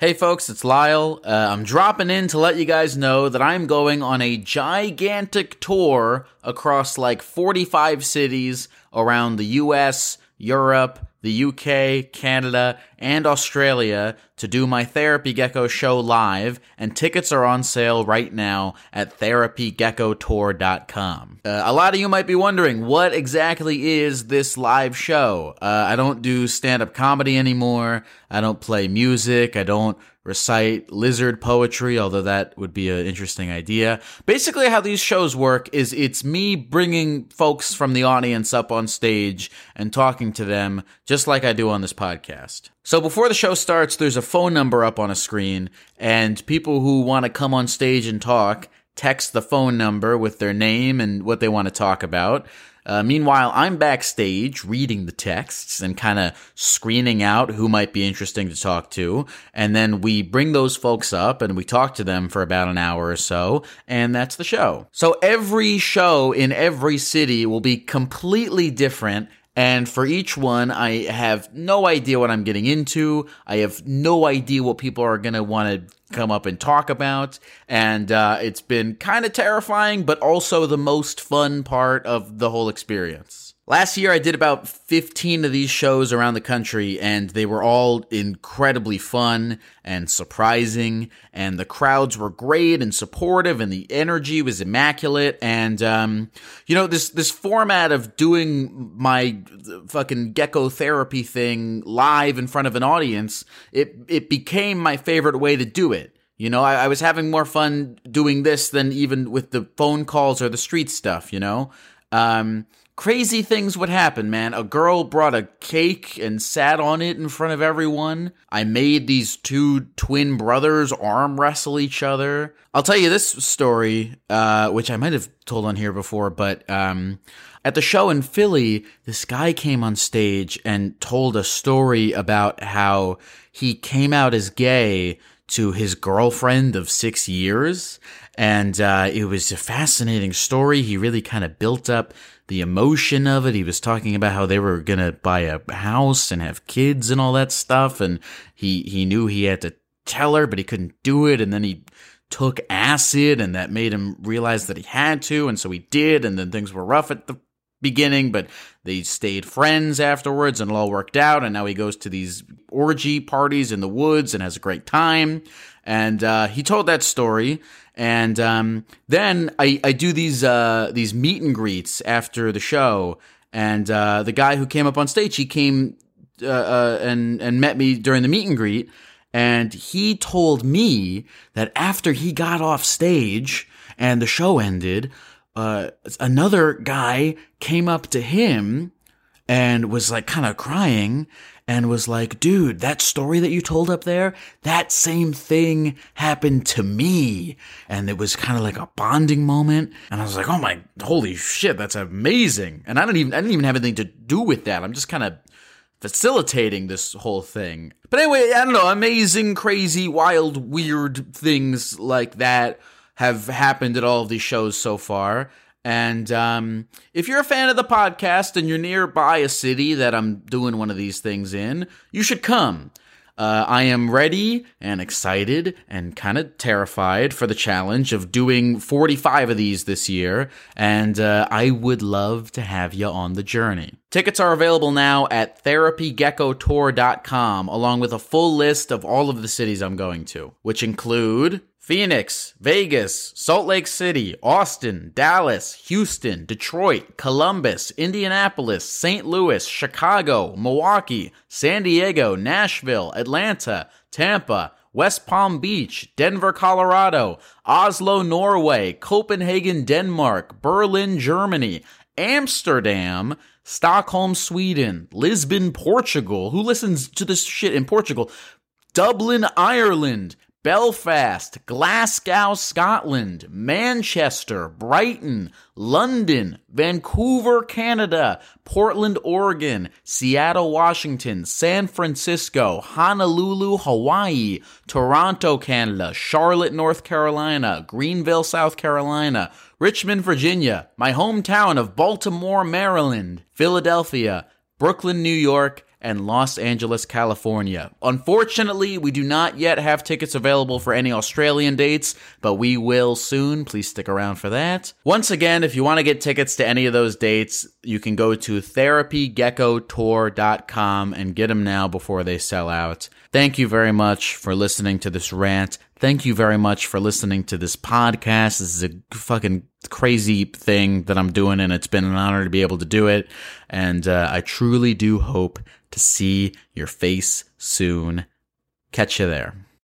Hey folks, it's Lyle. Uh, I'm dropping in to let you guys know that I'm going on a gigantic tour across like 45 cities around the US, Europe, the UK, Canada, and Australia to do my Therapy Gecko show live, and tickets are on sale right now at therapygeckotour.com. Uh, a lot of you might be wondering, what exactly is this live show? Uh, I don't do stand up comedy anymore. I don't play music. I don't recite lizard poetry, although that would be an interesting idea. Basically, how these shows work is it's me bringing folks from the audience up on stage and talking to them, just like I do on this podcast. So before the show starts, there's a phone number up on a screen, and people who want to come on stage and talk text the phone number with their name and what they want to talk about. Uh, meanwhile, I'm backstage reading the texts and kind of screening out who might be interesting to talk to. And then we bring those folks up and we talk to them for about an hour or so. And that's the show. So every show in every city will be completely different and for each one, I have no idea what I'm getting into. I have no idea what people are going to want to come up and talk about. And uh, it's been kind of terrifying, but also the most fun part of the whole experience. Last year, I did about 15 of these shows around the country, and they were all incredibly fun and surprising. And the crowds were great and supportive, and the energy was immaculate. And um, you know, this this format of doing my fucking gecko therapy thing live in front of an audience, it it became my favorite way to do it. You know, I, I was having more fun doing this than even with the phone calls or the street stuff. You know. Um, crazy things would happen, man. A girl brought a cake and sat on it in front of everyone. I made these two twin brothers arm wrestle each other. I'll tell you this story, uh, which I might have told on here before, but um, at the show in Philly, this guy came on stage and told a story about how he came out as gay to his girlfriend of six years. And uh, it was a fascinating story. He really kind of built up the emotion of it. He was talking about how they were going to buy a house and have kids and all that stuff. And he, he knew he had to tell her, but he couldn't do it. And then he took acid and that made him realize that he had to. And so he did. And then things were rough at the beginning, but they stayed friends afterwards and it all worked out. And now he goes to these orgy parties in the woods and has a great time. And uh, he told that story. And um, then I, I do these uh, these meet and greets after the show. And uh, the guy who came up on stage, he came uh, uh, and and met me during the meet and greet. And he told me that after he got off stage and the show ended, uh, another guy came up to him and was like kind of crying and was like, dude, that story that you told up there, that same thing happened to me. And it was kind of like a bonding moment. And I was like, oh my, holy shit, that's amazing. And I don't even, I didn't even have anything to do with that. I'm just kind of facilitating this whole thing. But anyway, I don't know, amazing, crazy, wild, weird things like that have happened at all of these shows so far. And um, if you're a fan of the podcast and you're nearby a city that I'm doing one of these things in, you should come. Uh, I am ready and excited and kind of terrified for the challenge of doing 45 of these this year, and uh, I would love to have you on the journey. Tickets are available now at therapygeckotour.com, along with a full list of all of the cities I'm going to, which include Phoenix, Vegas, Salt Lake City, Austin, Dallas, Houston, Detroit, Columbus, Indianapolis, St. Louis, Chicago, Milwaukee, San Diego, Nashville, Atlanta, Tampa, West Palm Beach, Denver, Colorado, Oslo, Norway, Copenhagen, Denmark, Berlin, Germany, Amsterdam, Stockholm, Sweden, Lisbon, Portugal. Who listens to this shit in Portugal? Dublin, Ireland, Belfast, Glasgow, Scotland, Manchester, Brighton, London, Vancouver, Canada, Portland, Oregon, Seattle, Washington, San Francisco, Honolulu, Hawaii, Toronto, Canada, Charlotte, North Carolina, Greenville, South Carolina, Richmond, Virginia, my hometown of Baltimore, Maryland, Philadelphia, Brooklyn, New York, and Los Angeles, California. Unfortunately, we do not yet have tickets available for any Australian dates, but we will soon. Please stick around for that. Once again, if you want to get tickets to any of those dates, you can go to therapygeckotour.com and get them now before they sell out. Thank you very much for listening to this rant. Thank you very much for listening to this podcast. This is a fucking crazy thing that I'm doing, and it's been an honor to be able to do it. And uh, I truly do hope to see your face soon. Catch you there.